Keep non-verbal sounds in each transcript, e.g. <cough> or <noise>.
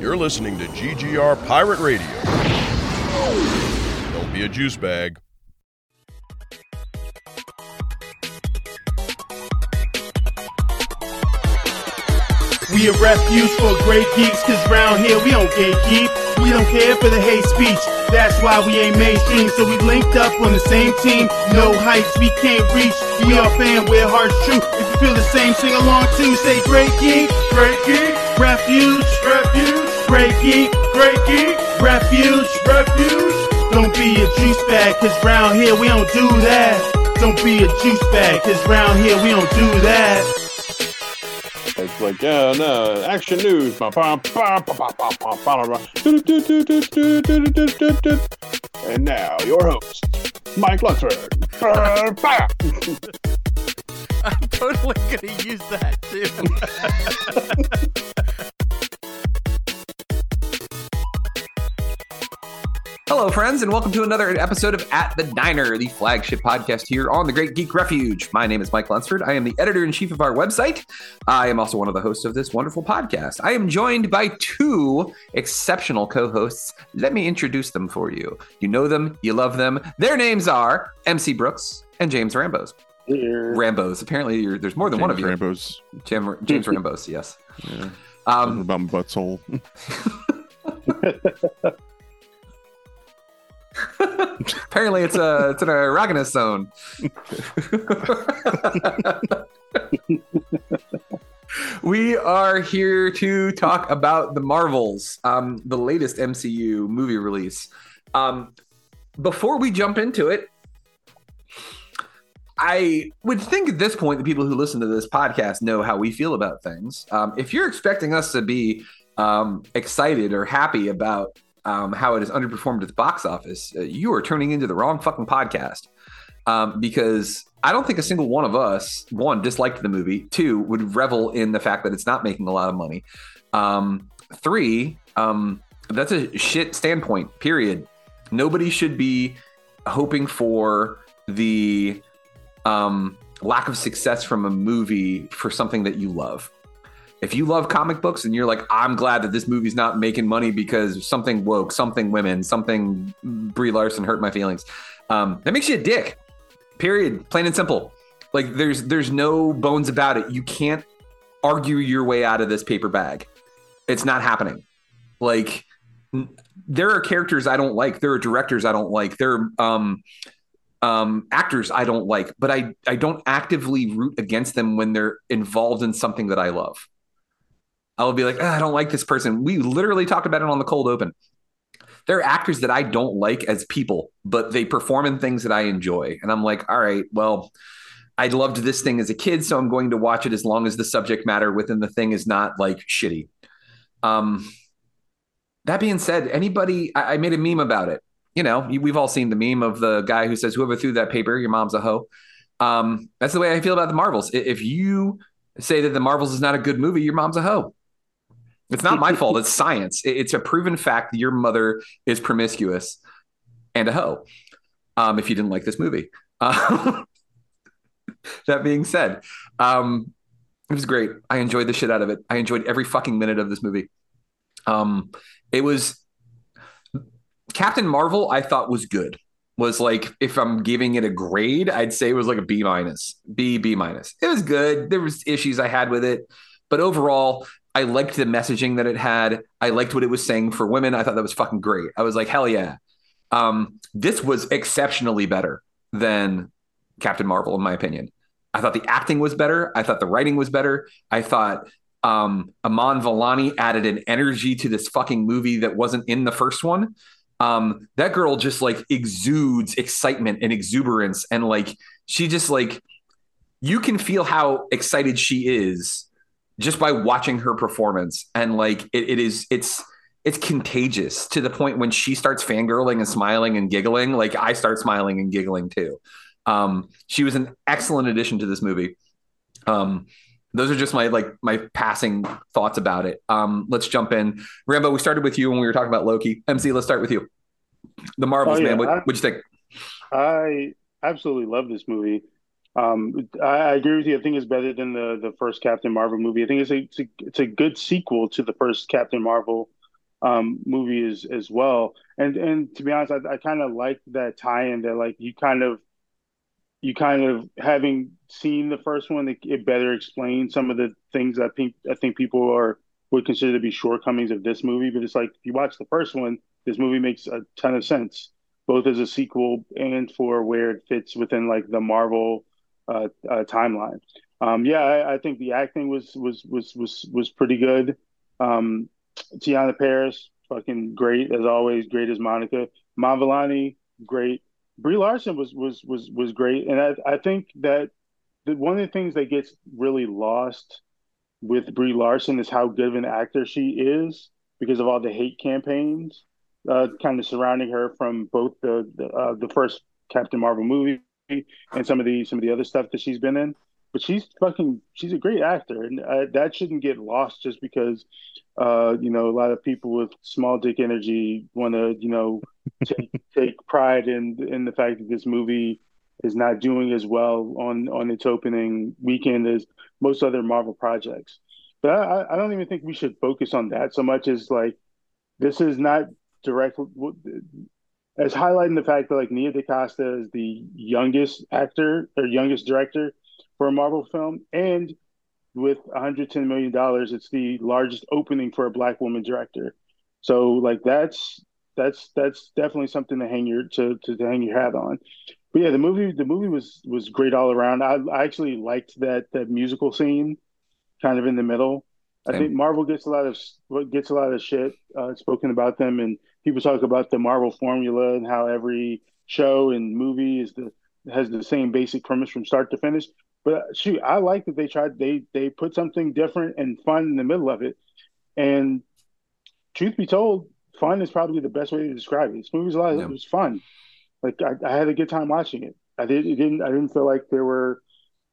You're listening to GGR Pirate Radio. Don't be a juice bag. We a refuge for great geeks, cause round here we don't gatekeep. We don't care for the hate speech. That's why we ain't mainstream, so we linked up on the same team. No heights we can't reach. We are fan, we're hearts true. If you feel the same, sing along too. Say great geek, great geek, refuge, refuge, great geek, great geek, refuge, refuge. Don't be a juice bag, cause round here we don't do that. Don't be a juice bag, cause round here we don't do that. It's like, yeah, no, action news. And now, your host, Mike Lunsford. <laughs> I'm totally gonna use that too. <laughs> Hello, friends, and welcome to another episode of At the Diner, the flagship podcast here on the Great Geek Refuge. My name is Mike Lunsford. I am the editor in chief of our website. I am also one of the hosts of this wonderful podcast. I am joined by two exceptional co hosts. Let me introduce them for you. You know them, you love them. Their names are MC Brooks and James Rambos. Rambos. Apparently, you're, there's more than one of you. Rambos. Jam, James Rambos, yes. Yeah. Um, about my butthole. <laughs> <laughs> apparently, it's a it's an erogenous zone. we are here to talk about the Marvels, um, the latest MCU movie release. Um, before we jump into it, I would think at this point the people who listen to this podcast know how we feel about things. Um, if you're expecting us to be um, excited or happy about um, how it has underperformed at the box office, uh, you are turning into the wrong fucking podcast. Um, because I don't think a single one of us, one, disliked the movie, two, would revel in the fact that it's not making a lot of money. Um, three, um, that's a shit standpoint, period. Nobody should be hoping for the um, lack of success from a movie for something that you love if you love comic books and you're like, I'm glad that this movie's not making money because something woke, something women, something Brie Larson hurt my feelings, um, that makes you a dick. Period. Plain and simple. Like there's there's no bones about it. You can't argue your way out of this paper bag. It's not happening. Like there are characters I don't like. There are directors I don't like. There are um, um, actors I don't like, but I I don't actively root against them when they're involved in something that I love. I'll be like, oh, I don't like this person. We literally talked about it on the cold open. There are actors that I don't like as people, but they perform in things that I enjoy. And I'm like, all right, well, I loved this thing as a kid, so I'm going to watch it as long as the subject matter within the thing is not like shitty. Um, that being said, anybody, I, I made a meme about it. You know, we've all seen the meme of the guy who says, "Whoever threw that paper, your mom's a hoe." Um, that's the way I feel about the Marvels. If you say that the Marvels is not a good movie, your mom's a hoe. It's not my fault. <laughs> It's science. It's a proven fact that your mother is promiscuous and a hoe. Um, if you didn't like this movie. Uh, <laughs> that being said, um, it was great. I enjoyed the shit out of it. I enjoyed every fucking minute of this movie. Um, it was Captain Marvel. I thought was good. Was like if I'm giving it a grade, I'd say it was like a B minus, B B minus. It was good. There was issues I had with it, but overall, I liked the messaging that it had. I liked what it was saying for women. I thought that was fucking great. I was like, hell yeah. Um, this was exceptionally better than Captain Marvel, in my opinion. I thought the acting was better. I thought the writing was better. I thought um, Iman Vellani added an energy to this fucking movie that wasn't in the first one. Um, that girl just like exudes excitement and exuberance, and like she just like you can feel how excited she is just by watching her performance and like it, it is it's it's contagious to the point when she starts fangirling and smiling and giggling like i start smiling and giggling too. Um she was an excellent addition to this movie. Um those are just my like my passing thoughts about it. Um let's jump in. Rambo we started with you when we were talking about loki. Mc let's start with you. The marvels oh, yeah. man what, what'd you think? I absolutely love this movie um, I, agree with you. I think it's better than the the first Captain Marvel movie. I think it's a it's a, it's a good sequel to the first Captain Marvel. um, movie as as well. And and to be honest, I, I kind of like that tie-in that like you kind of you kind of having seen the first one, it, it better explains some of the things I think I think people are would consider to be shortcomings of this movie. But it's like if you watch the first one, this movie makes a ton of sense, both as a sequel and for where it fits within like the Marvel uh, uh, timeline. Um, yeah, I, I, think the acting was was was was was pretty good. Um, Teyonah Parris, fucking great as always, great as Monica. Iman great. Brie Larson was was was was great, and I I think that the, one of the things that gets really lost with Brie Larson is how good of an actor she is because of all the hate campaigns uh, kind of surrounding her from both the the, uh, the first Captain Marvel movie and some of the some of the other stuff that she's been in. But she's fucking she's a great actor, and that shouldn't get lost just because uh, you know a lot of people with small dick energy want to you know <laughs> take, take pride in in the fact that this movie is not doing as well on on its opening weekend as most other Marvel projects. But I, I don't even think we should focus on that so much as like this is not direct as highlighting the fact that like Nia DaCosta is the youngest actor or youngest director for a Marvel film, and with 110 million dollars, it's the largest opening for a black woman director. So like that's that's that's definitely something to hang your to, to, to hang your hat on. But yeah, the movie the movie was was great all around. I, I actually liked that that musical scene, kind of in the middle. I think Marvel gets a lot of gets a lot of shit uh, spoken about them, and people talk about the Marvel formula and how every show and movie is the has the same basic premise from start to finish. But uh, shoot, I like that they tried they they put something different and fun in the middle of it. And truth be told, fun is probably the best way to describe it. This movie's a lot. Yeah. It was fun. Like I, I, had a good time watching it. I did. It didn't. I didn't feel like there were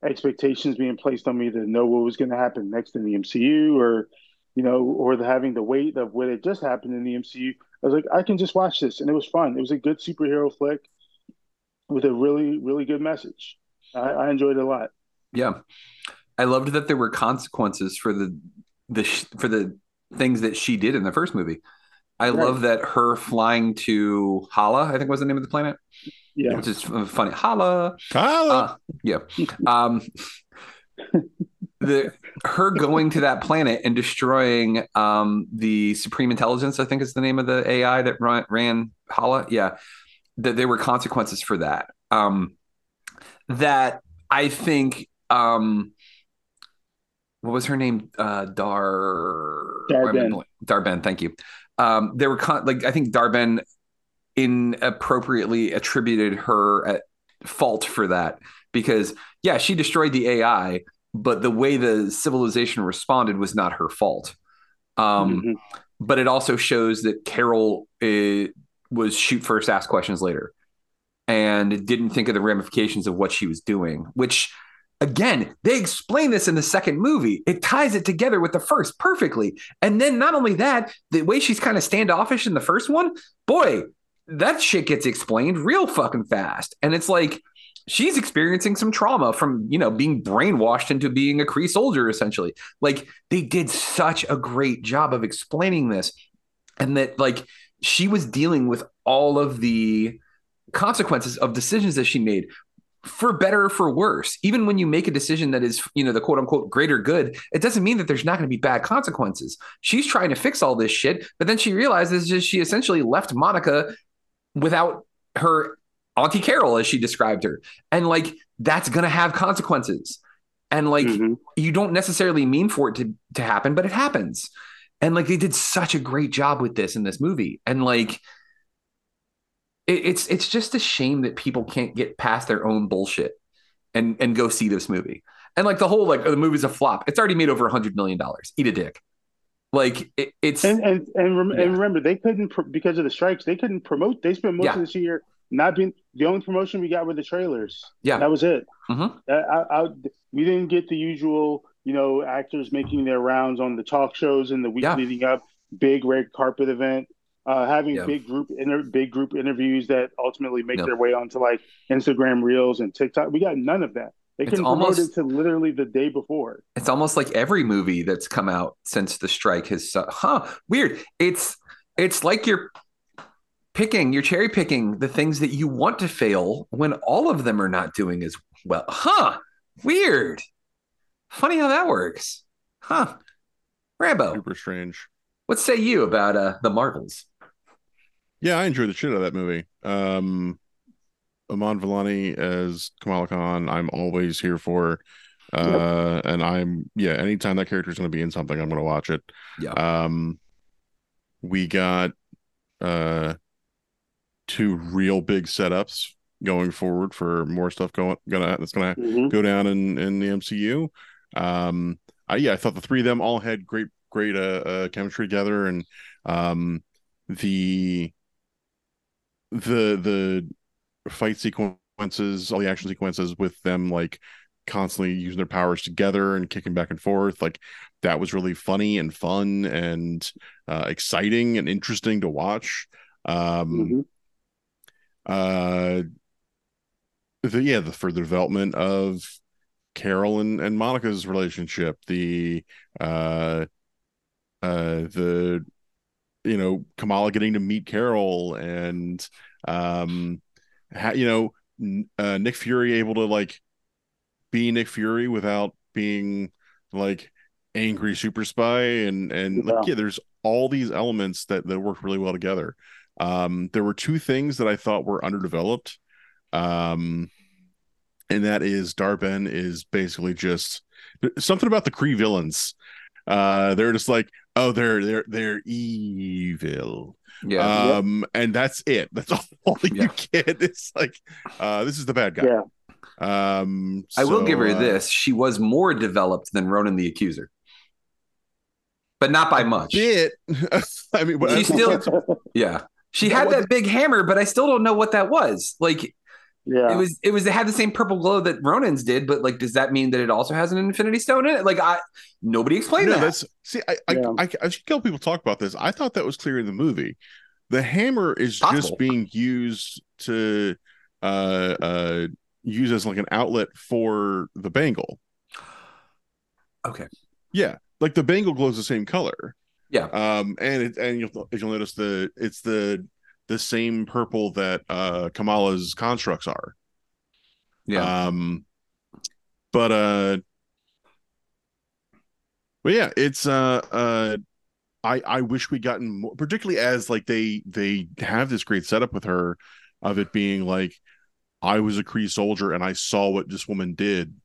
expectations being placed on me to know what was going to happen next in the MCU, or you know, or the having the weight of what had just happened in the MCU. I was like, I can just watch this, and it was fun. It was a good superhero flick with a really, really good message. I, I enjoyed it a lot. Yeah, I loved that there were consequences for the the for the things that she did in the first movie. I right. love that her flying to Hala, I think was the name of the planet. Yeah, which is funny. Hala, Hala. Uh, yeah. Um, <laughs> the her going to that planet and destroying um, the Supreme Intelligence, I think is the name of the AI that ran, ran Hala. Yeah, that there were consequences for that. Um, that I think. Um, what was her name? Uh, Dar Dar-Benn. Dar-Benn. Thank you. Um, there were con- like I think Dar-Benn inappropriately attributed her at fault for that because yeah, she destroyed the AI, but the way the civilization responded was not her fault. Um, mm-hmm. But it also shows that Carol uh, was shoot first, ask questions later, and didn't think of the ramifications of what she was doing, which again, they explain this in the second movie. It ties it together with the first perfectly. And then not only that, the way she's kind of standoffish in the first one, boy, that shit gets explained real fucking fast. And it's like she's experiencing some trauma from, you know, being brainwashed into being a Kree soldier essentially. Like they did such a great job of explaining this and that like she was dealing with all of the consequences of decisions that she made for better or for worse even when you make a decision that is you know the quote unquote greater good it doesn't mean that there's not going to be bad consequences she's trying to fix all this shit but then she realizes that she essentially left monica without her auntie carol as she described her. And like that's going to have consequences. And like mm-hmm. you don't necessarily mean for it to to happen but it happens. And like they did such a great job with this in this movie. And like it, it's it's just a shame that people can't get past their own bullshit and and go see this movie. And like the whole like the movie's a flop. It's already made over a hundred million dollars. Eat a dick. Like it, it's and and and, rem- yeah. and, remember they couldn't pr- because of the strikes they couldn't promote they spent most yeah. of this year not being the only promotion we got were the trailers yeah that was it mm-hmm. I, I, we didn't get the usual you know, actors making their rounds on the talk shows in the week yeah. leading up, big red carpet event, uh, having yeah. big group inter- big group interviews that ultimately make their way onto like Instagram Reels and TikTok. We got none of that. They couldn't promote it to literally the day before. It's almost like every movie that's come out since the strike has, uh, huh? Weird. It's It's like you're picking, you're cherry picking the things that you want to fail when all of them are not doing as well. Huh. Weird. Funny how that works. Huh. Rambo, Super strange. what say you about uh, the Marvels? Yeah, I enjoyed the shit out of that movie. Um, Iman Vellani as Kamala Khan, I'm always here for. Uh, and I'm yeah, anytime that character is going to be in something, I'm going to watch it. Yeah. Um, we got uh two real big setups going forward for more stuff going gonna that's gonna Mhm. go down in in the MCU. Um, I yeah, I thought the three of them all had great great uh, uh chemistry together, and um, the the the fight sequences, all the action sequences with them like constantly using their powers together and kicking back and forth, like that was really funny and fun and uh, exciting and interesting to watch. Um, Mhm. Uh the yeah the further development of carol and and monica's relationship the uh uh the you know kamala getting to meet carol and um you know uh nick fury able to like be nick fury without being like angry super spy and and like Yeah. yeah there's all these elements that that work really well together um, there were two things that I thought were underdeveloped. Um, and that is Dar-Benn is basically just something about the Kree villains. Uh, they're just like, oh, they're they're they're evil. Yeah. Um, and that's it. That's <laughs> all you Yeah. get. It's like, uh, this is the bad guy. Yeah. Um, I will give her uh, this. She was more developed than Ronan the Accuser. But not by much. Bit. <laughs> I mean, but She still- <laughs> Yeah. She That had that big hammer, but I still don't know what that was. Like yeah. it was it was it had the same purple glow that Ronan's did, but like does that mean that it also has an infinity stone in it? Like I nobody explained no, that. that's see, I, I, Yeah. I, I should tell people talk about this. I thought that was clear in the movie. The hammer is Possible. just being used to uh uh use as like an outlet for the bangle. Okay. Yeah, like the bangle glows the same color. Yeah. Um, and it and you'll you'll notice the it's the the same purple that uh Kamala's constructs are. Yeah. Um, but uh, but yeah, it's uh uh, I I wish we gotten more, particularly as like they they have this great setup with her of it being like I was a Kree soldier and I saw what this woman did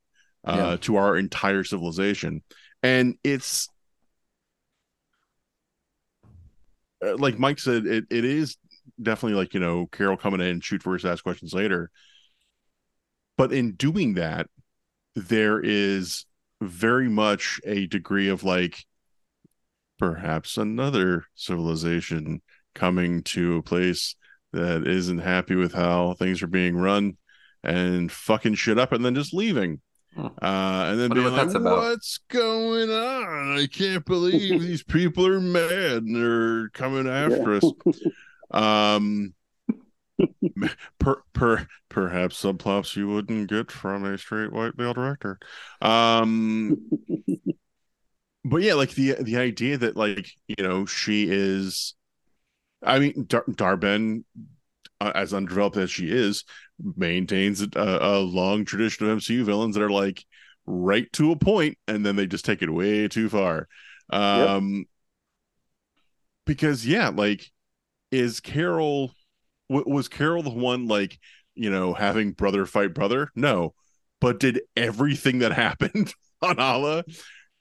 uh Yeah. to our entire civilization, and it's. uh, Uh, like Mike said, it, it is definitely like you know Carol coming in shoot first, ask questions later. But in doing that, there is very much a degree of like perhaps another civilization coming to a place that isn't happy with how things are being run and fucking shit up and then just leaving. Uh, and then being like, what's going on? I can't believe <laughs> these people are mad and they're coming after us. Um, per, per perhaps subplots you wouldn't get from a straight white male director. Um, but yeah, like the the idea that like you know she is, I mean, Dar- Dar-Benn, uh, as undeveloped as she is, maintains a, a long tradition of MCU villains that are like right to a point, and then they just take it way too far. Um, because yeah, like is Carol was Carol the one like you know having brother fight brother? No, but did everything that <laughs> happened on Hala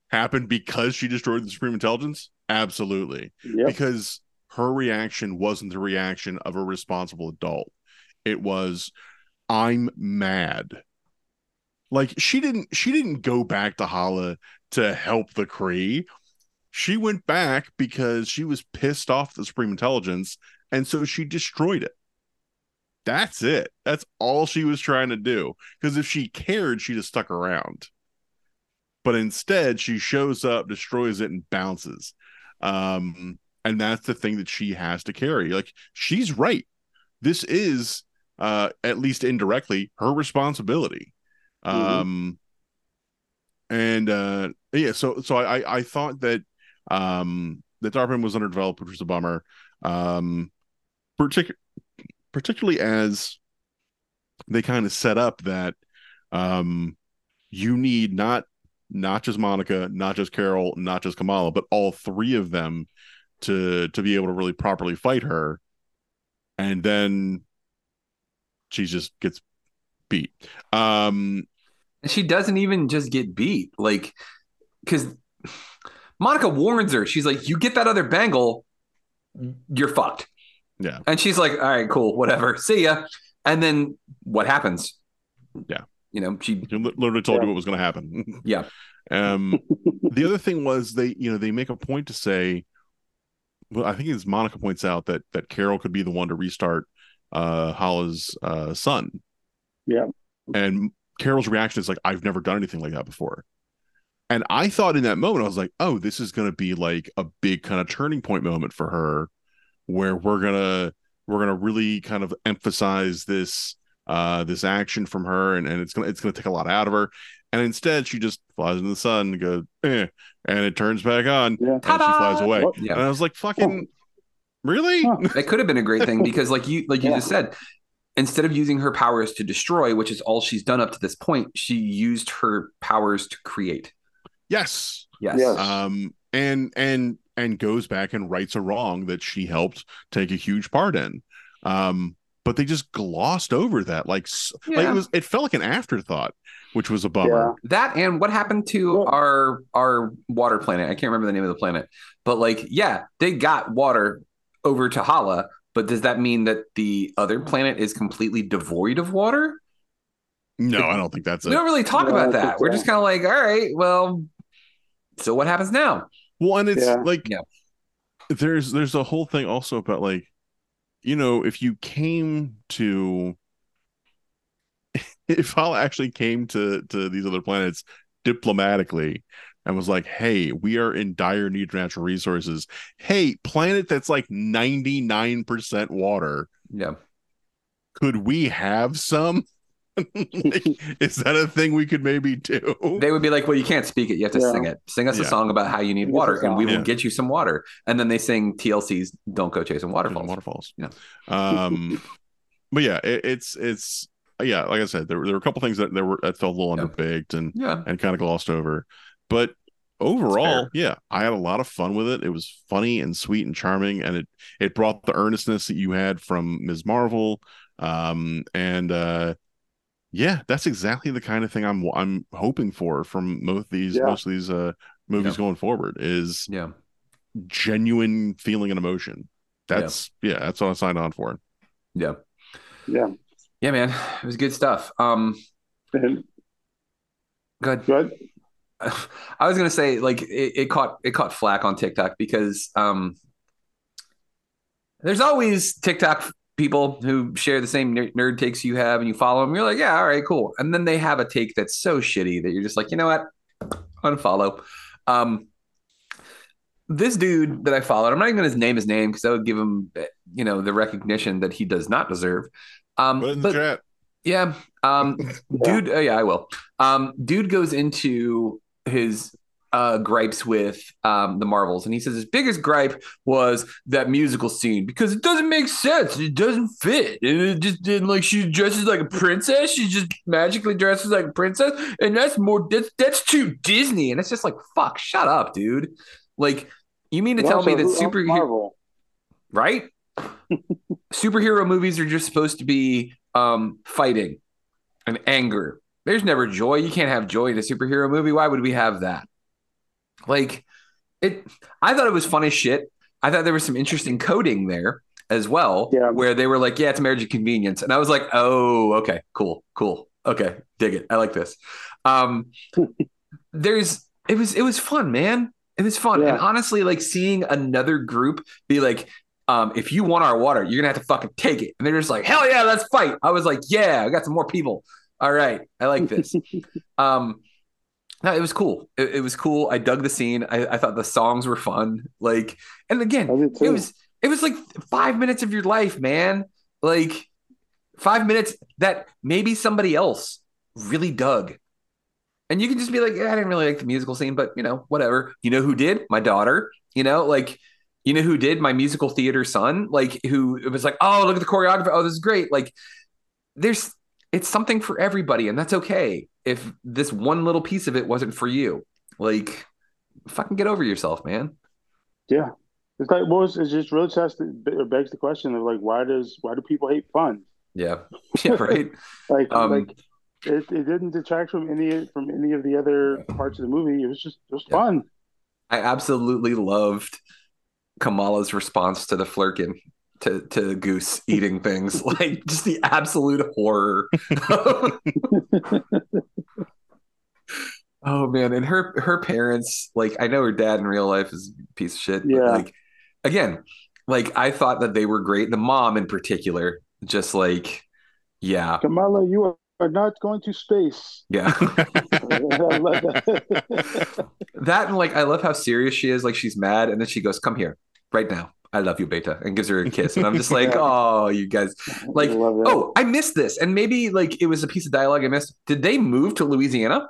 happen because she destroyed the Supreme Intelligence? Absolutely, Yep. because her reaction wasn't the reaction of a responsible adult. It was, I'm mad. Like she didn't she didn't go back to Hala to help the Kree. She went back because she was pissed off the Supreme Intelligence, and so she destroyed it. That's it. That's all she was trying to do. Because if she cared, she'd have stuck around. But instead, she shows up, destroys it, and bounces. Um, and that's the thing that she has to carry. Like she's right. This is, uh, at least indirectly, her responsibility. Um, and uh, yeah, so so I I thought that um that Dar-Benn was underdeveloped, which was a bummer. Um, partic- particularly as they kind of set up that um, you need not not just Monica, not just Carol, not just Kamala, but all three of them to to be able to really properly fight her. And then she just gets beat. Um, And she doesn't even just get beat, like because Monica warns her. She's like, "You get that other bangle, you're fucked." Yeah. And she's like, "All right, cool, whatever. See ya." And then what happens? Yeah. You know, she she literally told Yeah. you what was going to happen. <laughs> yeah. Um, <laughs> the other thing was they, you know, they make a point to say, well, I think it's Monica points out that that Carol could be the one to restart uh Hala's uh sun. Yeah. And Carol's reaction is like, I've never done anything like that before. And I thought in that moment, I was like, oh, this is gonna be like a big kind of turning point moment for her where we're gonna we're gonna really kind of emphasize this uh this action from her and, and it's gonna it's gonna take a lot out of her. And instead she just flies into the sun and goes, eh, and it turns back on Yeah. and she flies away. What? Yeah. And I was like, fucking really? Huh. <laughs> That could have been a great thing because, like you, like you Yeah. just said, instead of using her powers to destroy, which is all she's done up to this point, she used her powers to create. Yes. Yes. Yes. Um and and and goes back and rights a wrong that she helped take a huge part in. Um but they just glossed over that like, s- like it was it felt like an afterthought, which was a bummer. That and what happened to Well- our our water planet? I can't remember the name of the planet, but like, yeah, they got water over to Hala, but does that mean that the other planet is completely devoid of water? No, I don't think that's it. We don't really talk No, about that. We're so. just kind of like, all right, well, so what happens now? Well, and it's Yeah. like Yeah. there's there's a whole thing also about like, you know, if you came to <laughs> if Hala actually came to to these other planets diplomatically and was like, "Hey, we are in dire need of natural resources. Hey, planet that's like 99% water, Yeah. could we have some?" <laughs> Like, is that a thing we could maybe do? They would be like, well, you can't speak it. You have to Yeah. sing it. Sing us a song about how you need Sing water, and we will Yeah. get you some water. And then they sing TLC's "Don't Go Chasing Waterfalls." waterfalls. Yeah. Um, <laughs> but yeah, it, it's it's yeah, like I said, there, were- there were a couple things that there were that felt a little Yeah. underbaked and Yeah, and kind of glossed over, but overall, yeah, I had a lot of fun with it. It was funny and sweet and charming, and it it brought the earnestness that you had from Ms. Marvel. Um, and uh, yeah, that's exactly the kind of thing I'm I'm hoping for from most these Yeah. most of these uh movies Yeah. going forward is yeah, genuine feeling and emotion. That's yeah, that's what I signed on for. yeah, Yeah. yeah, man. It was good stuff. Um, And good. good. I was gonna say like it, it caught it caught flack on TikTok because um, there's always TikTok people who share the same nerd takes you have, and you follow them. You're like, yeah, all right, cool. And then they have a take that's so shitty that you're just like, you know what, unfollow. Um, this dude that I followed, I'm not even gonna name his name because that would give him, you know, the recognition that he does not deserve. Um, Put in but the chat. yeah. Um, <laughs> dude, uh, yeah, I will. Um, dude goes into his uh gripes with um the Marvels, and he says his biggest gripe was that musical scene because it doesn't make sense. It doesn't fit. And it just didn't like she dresses like a princess. She just magically dresses like a princess, and that's more that's that's too Disney. And it's just like fuck, shut up, dude. Like, you mean to tell me that superhero right? <laughs> Superhero movies are just supposed to be um, fighting and anger. There's never joy. You can't have joy in a superhero movie. Why would we have that? Like it I thought it was fun as shit. I thought there was some interesting coding there as well, Yeah. where they were like, yeah, it's marriage of convenience. And I was like, oh, okay, cool, cool. Okay, dig it. I like this. Um <laughs> there's it was it was fun, man. It was fun. Yeah. And honestly, like seeing another group be like, um, if you want our water, you're gonna have to fucking take it. And they're just like, hell yeah, let's fight. I was like, yeah, I got some more people. All right, I like this. <laughs> um, no, it was cool. It, it was cool. I dug the scene. I, I thought the songs were fun. Like, and again, it was it was like five minutes of your life, man. Like five minutes that maybe somebody else really dug. And you can just be like, yeah, I didn't really like the musical scene, but you know, whatever. You know who did? My daughter. You know, like You know who did my musical theater son? Like who it was like, oh, look at the choreographer. Oh, this is great. Like there's it's something for everybody, and that's okay. If this one little piece of it wasn't for you, like fucking get over yourself, man. Yeah. It's like, well, it's, it's just really just it begs the question of like, why does why do people hate fun? Yeah, <laughs> yeah, right. <laughs> Like, Um, like it, it didn't detract from any from any of the other parts of the movie. It was just it was Yeah. fun. I absolutely loved Kamala's response to the Flerken to to Goose eating things, <laughs> like just the absolute horror. <laughs> oh man, and her her parents, like I know her dad in real life is a piece of shit. but, Yeah. like again, like I thought that they were great. The mom in particular, just like yeah, Kamala, you are, are not going to space. yeah. That. <laughs> That and like I love how serious she is. Like she's mad, and then she goes, "Come here, right now. I love you, Beta," and gives her a kiss. And I'm just <laughs> like, Yeah. "Oh, you guys!" Like, I oh, I missed this, and maybe like it was a piece of dialogue I missed. Did they move to Louisiana?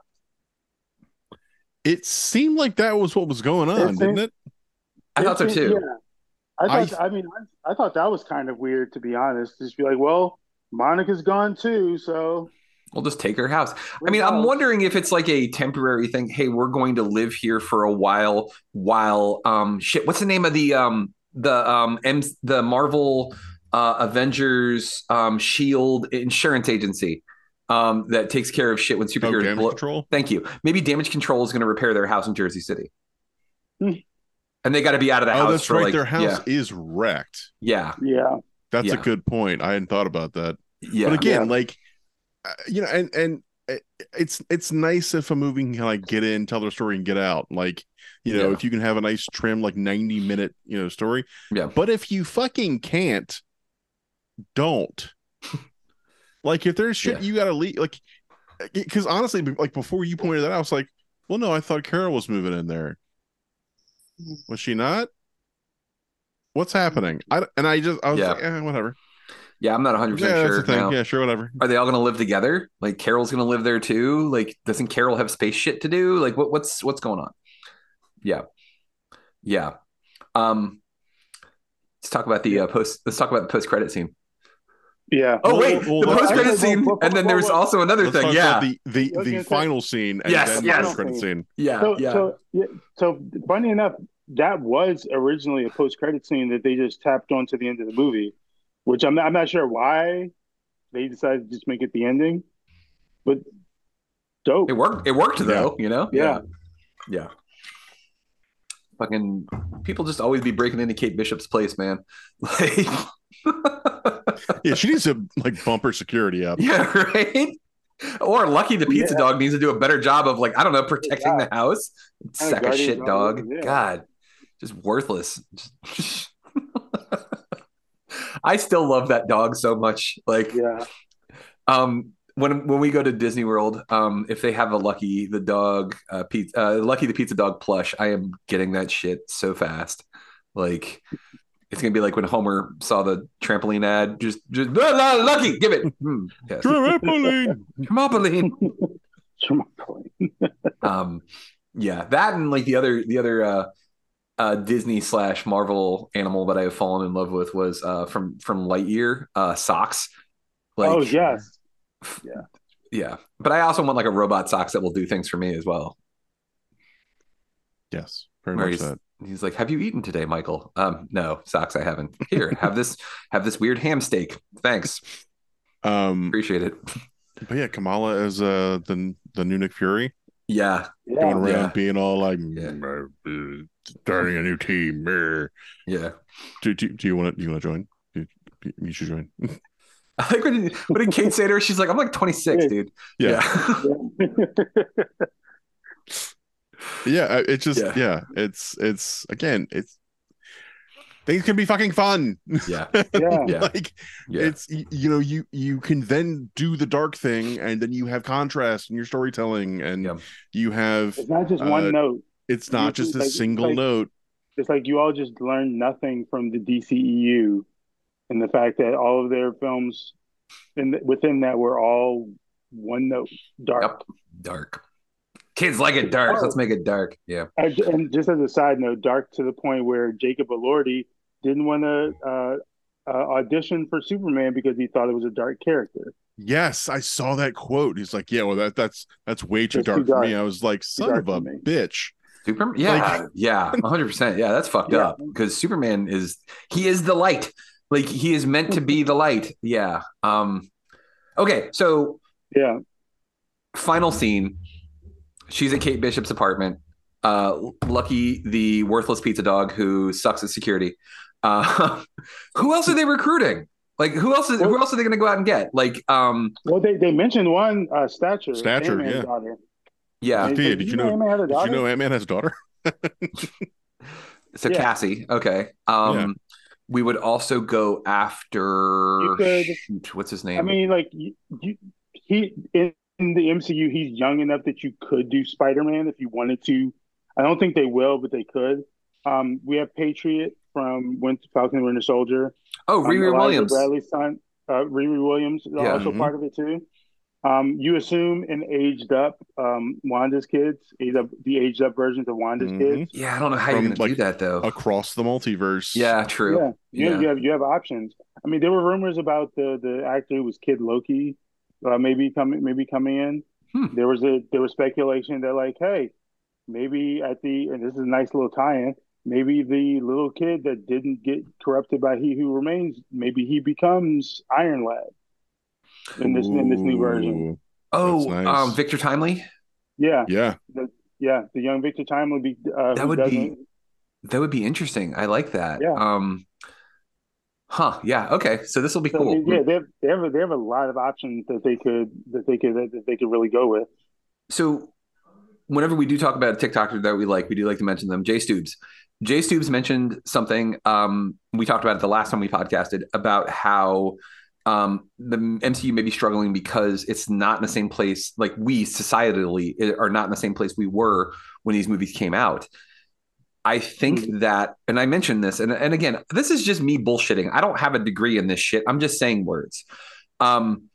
It seemed like that was what was going on, It didn't it? I thought so too. Yeah. I thought. I, mean, I, I thought that was kind of weird, to be honest. Just be like, well, Monica's gone too, so We'll just take her house. I mean, I'm wondering if it's like a temporary thing. Hey, we're going to live here for a while. While um, shit, what's the name of the um the um M the Marvel uh Avengers um Shield insurance agency um that takes care of shit when Oh, superheroes damage blow- control. Thank you. Maybe Damage Control is going to repair their house in Jersey City. Hmm. And they got to be out of the Oh, house that's for right. like Their house yeah, is wrecked. yeah, yeah, That's Yeah. a good point. I hadn't thought about that. yeah. But again, Yeah. like uh, you know, and and it's it's nice if a movie can like get in, tell their story, and get out. Like you know, Yeah. if you can have a nice trim, like ninety minute, you know, story. Yeah. But if you fucking can't, don't. <laughs> like if there's shit Yeah. you gotta leave, like because honestly, like before you pointed that out, I was like, well, no, I thought Carol was moving in there. Was she not? What's happening? I and I just I was Yeah. like, eh, whatever. yeah, I'm not 100 Yeah, percent sure. now. Yeah, sure, whatever. Are they all going to live together? Like Carol's going to live there too? Like doesn't Carol have space shit to do? Like what what's what's going on? Yeah. Yeah. Um let's talk about the uh, post let's talk about the post credit scene. yeah. Oh wait, well, the let's- post credit scene well, and then well, there's well, also another thing. Yeah. the the, the gonna say- final scene and Yes, then yes. the credit scene. yeah. So, yeah. so yeah, so funny enough, that was originally a post credit scene that they just tapped on to the end of the movie, which I'm not, I'm not sure why they decided to just make it the ending, but dope. It worked. It worked though, you know? Yeah. Yeah. Fucking people just always be breaking into Kate Bishop's place, man. <laughs> Like <laughs> Yeah, she needs to like bumper security up. Yeah, <laughs> right? Or Lucky the pizza Yeah. dog needs to do a better job of like, I don't know, protecting the house. Sack of shit dog, dog. yeah. God. Just worthless. I still love that dog so much. Like Yeah, um when when we go to Disney World, um, if they have a Lucky the dog uh, pizza, uh, Lucky the pizza dog plush, I am getting that shit so fast. Like it's gonna be like when Homer saw the trampoline ad, just just "Ah, ah, Lucky, give it. <laughs> Hmm, yes. Trampoline. <laughs> Trampoline. <laughs> Trampoline. um yeah that and like the other the other uh uh disney slash marvel animal that i have fallen in love with was uh from from lightyear uh socks like oh yes, yeah Yeah. but i also want like a robot socks that will do things for me as well Yes, very Where much he's, that. he's like have you eaten today michael um no socks i haven't here have this <laughs> have this weird ham steak thanks Um, appreciate it but yeah, Kamala is uh the the new Nick Fury yeah yeah. going around Yeah. being all like Yeah. "Mm, uh, starting a new team. yeah Do, do, do you want to? Do you want to join? You, you should join. <laughs> i think when, what did kate say to her she's like i'm like 26 Yeah. dude Yeah. yeah, <laughs> it's just Yeah. yeah. it's it's again, it's things can be fucking fun. yeah <laughs> yeah. Yeah. <laughs> like yeah it's you know you you can then do the dark thing and then you have contrast in your storytelling and Yeah. you have It's not just one Uh, note. it's not just a Like- single like- note It's like you all just learned nothing from the DCEU, and the fact that all of their films, in within that, were all one note dark. Yep. dark Kids like it dark. Let's make it dark. Yeah. And, and just as a side note, dark to the point where Jacob Elordi didn't want to uh, uh, audition for Superman because he thought it was a dark character. Yes, I saw that quote. He's like, "Yeah, well, that that's that's way too That's too dark for me." I was like, "Son of a bitch!" Superman. Yeah. Like- yeah. 100%. Yeah. That's fucked Yeah. up because Superman is, he is the light. Like he is meant to be the light. Yeah. Um, okay. So Yeah, final scene she's at kate bishop's apartment uh lucky the worthless pizza dog who sucks at security uh <laughs> who else are they recruiting like who else is who else are they going to go out and get like um well, they, they mentioned one uh, stature, Stature, Ant-Man's yeah. daughter. yeah And he's did you "You know- Ant-Man had a Did you know Ant Man has a daughter? <laughs> so Yeah. cassie okay um Yeah. We would also go after could- shoot what's his name I mean, like you, you, he in, in the MCU, he's young enough that you could do Spider Man if you wanted to. I don't think they will, but they could. Um, we have Patriot from Winter Falcon and Winter Soldier. oh Um, riri Elijah williams Bradley's son, uh, Riri Williams, is Yeah. also Mhm. part of it too. Um, you assume an aged up um, Wanda's kids, either the aged up versions of Wanda's Mhm. kids. yeah i don't know how you're From, going to do like, that though Across the multiverse. yeah true Yeah, you, Yeah. you have you have options. I mean, there were rumors about the the actor who was Kid Loki, uh, maybe coming maybe coming in. Hmm. There was a there was speculation that like, hey, maybe at the and this is a nice little tie-in. Maybe the little kid that didn't get corrupted by He Who Remains, maybe he becomes Iron Lad in this in this new version. Oh nice. um victor timely Yeah, Yeah, yeah, the young Victor Time would be uh, That would be- doesn't- That would be interesting. I like that. Yeah. Um Huh. Yeah. Okay. So this will be So, cool. yeah, they have, they have a, they have a lot of options that they could that they could that they could really go with. So whenever we do talk about a TikToker that we like, we do like to mention them. Jay Stoops. Jay Stoops mentioned something. Um, we talked about it the last time we podcasted about how um, the MCU may be struggling because it's not in the same place. Like we societally are not in the same place we were when these movies came out. I think that, and I mentioned this, and and again, this is just me bullshitting. I don't have a degree in this shit. I'm just saying words. Um,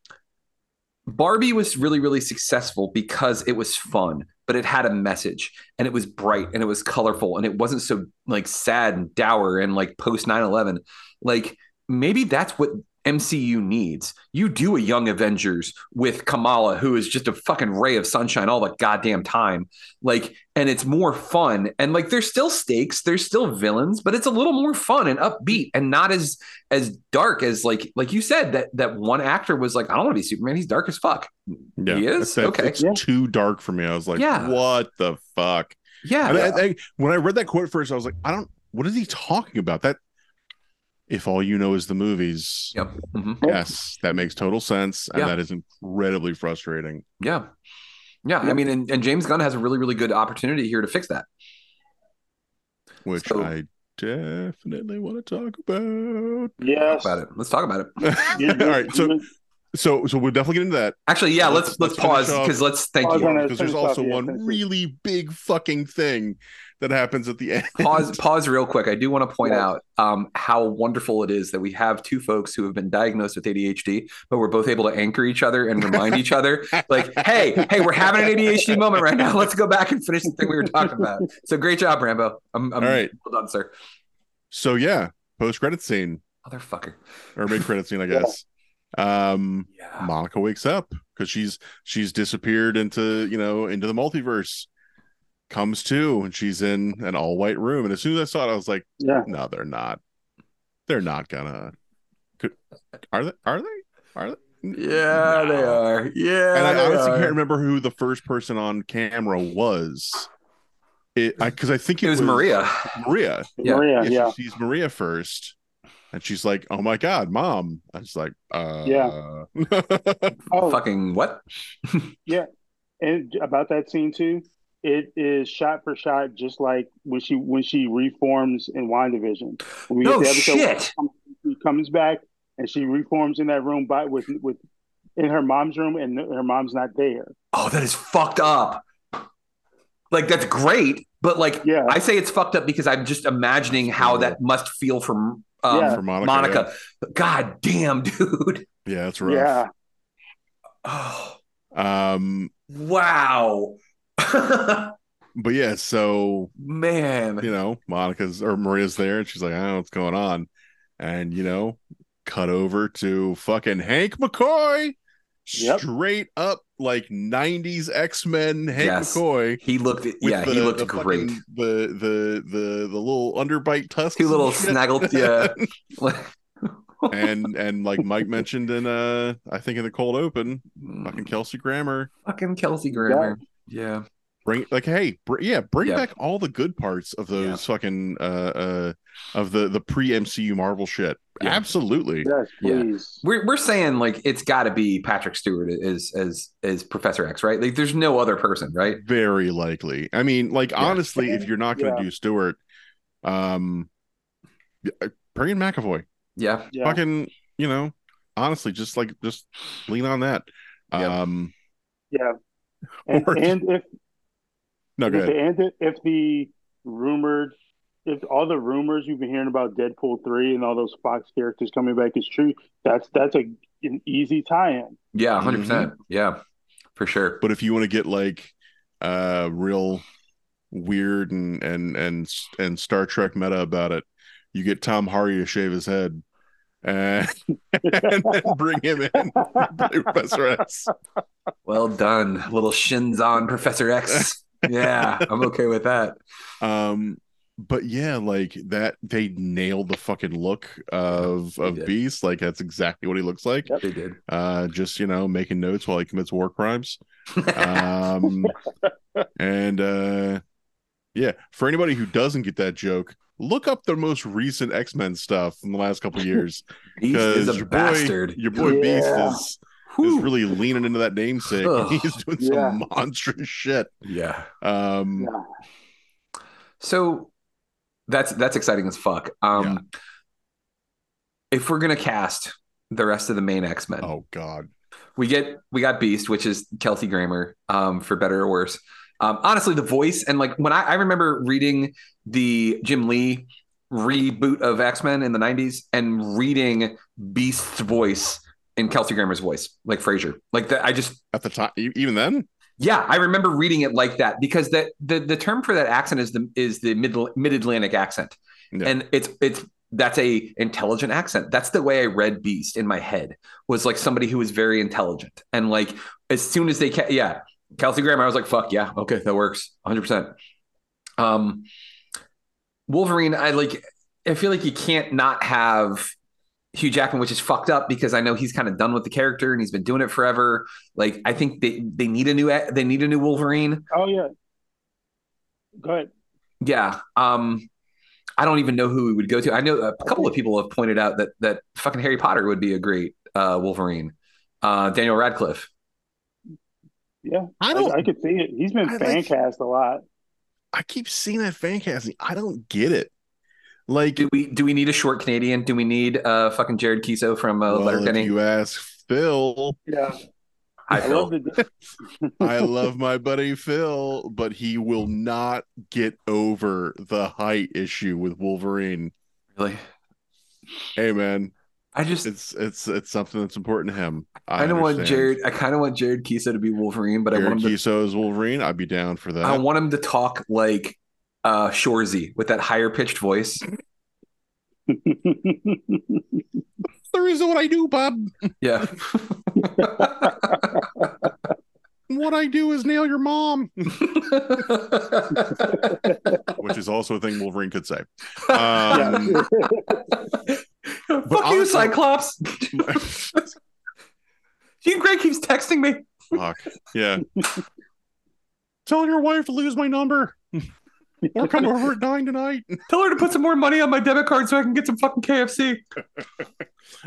Barbie was really, really successful because it was fun, but it had a message and it was bright and it was colorful and it wasn't so like sad and dour and like post 9 11. Like maybe that's what MCU needs. You do a Young Avengers with Kamala, who is just a fucking ray of sunshine all the goddamn time. Like, and it's more fun. And like, there's still stakes, there's still villains, but it's a little more fun and upbeat and not as as dark as like like you said that that one actor was like, I don't want to be Superman. He's dark as fuck. yeah. He is? Okay. It's Yeah. too dark for me. I was like, Yeah. what the fuck? Yeah. And I- I- when I read that quote first, I was like, I don't. What is he talking about? That if all you know is the movies, Yep. Mhm. yes, that makes total sense, and Yeah. that is incredibly frustrating. Yeah. Yeah. I mean, and, and James Gunn has a really, really good opportunity here to fix that. Which So- I definitely want to talk about. Yes. About it. Let's talk about it. <laughs> All right, so so so we'll definitely get into that Actually, yeah, let's Let's- let's, let's pause because let's thank Pause you. because there's finish off, also yeah, one really big fucking thing that happens at the end. Pause pause real quick. I do want to point Yes. out um, how wonderful it is that we have two folks who have been diagnosed with ADHD, but we're both able to anchor each other and remind each other, like, hey, hey, we're having an ADHD moment right now. Let's go back and finish the thing we were talking about. So great job, Rambo. I'm, I'm All right. well done, sir. So yeah, post credit scene Motherfucker. or mid credit scene, I guess. <laughs> Um, Yeah. Monica wakes up because she's she's disappeared into you know into the multiverse. Comes to and she's in an all white room, and as soon as I saw it, I was like, yeah. no, they're not. They're not gonna. Could, are they? Are they? Are they? Yeah, they are. Yeah. and I honestly are. can't remember who the first person on camera was. It because I, think it, It was Maria. Maria. Yeah. Maria, Yeah, yeah. She sees Maria first, and she's like, "Oh my god, mom!" I was like, "Uh, Yeah. Oh, <laughs> Fucking what? Yeah, and about that scene too, it is shot for shot, just like when she when she reforms in WandaVision. When we No get the episode shit. she comes back and she reforms in that room by with with in her mom's room, and her mom's not there. Oh, that is fucked up. Like that's great, but like Yeah. I say it's fucked up because I'm just imagining how that must feel for um, Yeah. For Monica, Monica. God damn, dude. yeah, that's rough. Yeah, Oh, Um, wow. <laughs> But yeah, so Man. you know, Monica's or Maria's there, and she's like, I don't know what's going on, and you know, cut over to fucking Hank McCoy, Yep. straight up like '90s X Men Hank Yes. McCoy. He looked with yeah, he the- looked the great. fucking- The the the the little underbite tusks, Two little and snaggled <laughs> yeah. and and like Mike mentioned in uh I think in the cold open, fucking Kelsey Grammer, fucking Kelsey Grammer. Yeah. Bring like hey br- yeah bring Yeah. back all the good parts of those Yeah. fucking uh uh of the the pre MCU Marvel shit. Yeah. Absolutely. Yes, Yeah. please. We're we're saying like it's got to be Patrick Stewart as as as Professor X, right? Like there's no other person, right? Very likely. I mean, like honestly, if you're not going to Yeah. do Stewart, um, uh, bring in McAvoy. Yeah. Yeah. Fucking, you know, honestly, just like just lean on that. Yeah. Um, Yeah. <laughs> And, Or- and if no, go if, ahead. and if the rumored if all the rumors you've been hearing about Deadpool three and all those Fox characters coming back is true, that's that's a an easy tie-in. Yeah, 100. Mm-hmm. percent Yeah. For sure. But if you want to get like uh real weird and and and and Star Trek meta about it, you get Tom Hardy to shave his head. And, and then bring him in play Professor X. Well done. Little shins on Professor X. Yeah, I'm okay with that. Um, but yeah, like that they nailed the fucking look of of. Beast. Like that's exactly what he looks like. They did. Uh, just you know, making notes while he commits war crimes. <laughs> Um, and uh, yeah, for anybody who doesn't get that joke, look up the most recent X Men stuff in the last couple of <laughs> years. Beast is Because a your bastard. boy, your boy Beast Yeah. is is Whew. really leaning into that namesake. Ugh. <laughs> He's doing Yeah. some monstrous shit. yeah. Um, Yeah. So that's that's exciting as fuck. Um if we're gonna cast the rest of the main X-Men, oh god, we get we got Beast, which is Kelsey Grammer, um, for better or worse. Um, honestly, the voice and like when I, I remember reading the Jim Lee reboot of X Men in the '90s and reading Beast's voice in Kelsey Grammer's voice, like Frasier, like that. I just at the time, even then, yeah, I remember reading it like that because that the the term for that accent is the is the mid mid Atlantic accent, Yeah. and it's it's that's a intelligent accent. That's the way I read Beast in my head was like somebody who was very intelligent and like as soon as they ca- yeah Kelsey Grammer, I was like fuck yeah okay that works 100. percent Um, Wolverine, I like I feel like you can't not have. Hugh Jackman, which is fucked up because I know he's kind of done with the character and he's been doing it forever. Like I think they they need a new they need a new Wolverine. Oh yeah. Go ahead. Yeah. Um I don't even know who we would go to. I know a couple of people have pointed out that that fucking Harry Potter would be a great uh Wolverine. Uh Daniel Radcliffe. Yeah. I I, don't. I, could see it. He's been I fan like- cast a lot. I keep seeing that fan casting. I don't get it. Like, Do we do we need a short Canadian? Do we need uh fucking Jared Keeso from uh well, Letterkenny? you ask Phil, Yeah. I I love the <laughs> I <laughs> love my buddy Phil, but he will not get over the height issue with Wolverine. really. Hey, man, I just it's it's it's something that's important to him. I kind of want understand. Jared I kind of want Jared Keeso to be Wolverine, but I want him to Keeso is Wolverine. I'd be down for that. I want him to talk like uh Shoresy with that higher pitched voice. <laughs> the reason what I do, Bob. Yeah. <laughs> What I do is nail your mom, <laughs> which is also a thing Wolverine could say. Um, Fuck you, Cyclops. <laughs> Jean Grey keeps texting me. Fuck. Yeah. Tell your wife to lose my number. <laughs> or come over at nine tonight. Tell her to put some more money on my debit card so I can get some fucking KFC.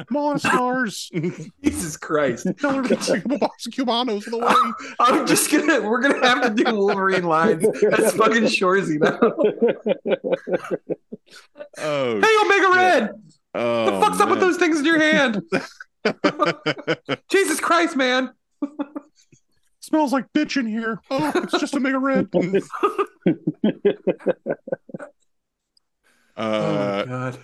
Mall stars. <laughs> Jesus Christ. Tell her to get some box of Cubanos on the way. I'm just gonna we're gonna have to do Wolverine lines. That's fucking Shoresy now. Oh, Hey Omega Red! Oh What the fuck's up with those things in your hand? <laughs> Jesus Christ, man. Smells like bitch in here. Oh, it's just a mega red. <laughs> oh uh, god.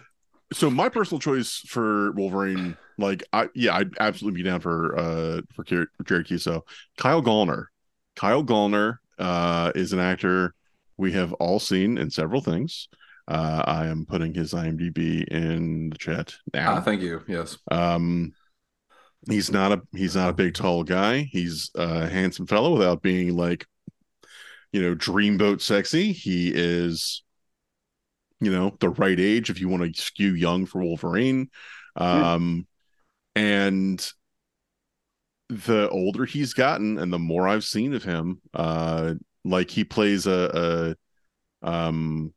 so my personal choice for Wolverine, like I yeah, I'd absolutely be down for uh for Jar- Jared Keeso. Kyle Gallner. Kyle Gallner uh, is an actor we have all seen in several things. Uh, I am putting his IMDb in the chat now. Ah, thank you. Yes. Um, he's not a he's not a big tall guy. He's a handsome fellow without being like, you know, dreamboat sexy. He is, you know, the right age if you want to skew young for Wolverine. Um, and the older he's gotten and the more I've seen of him, uh, like he plays a, a um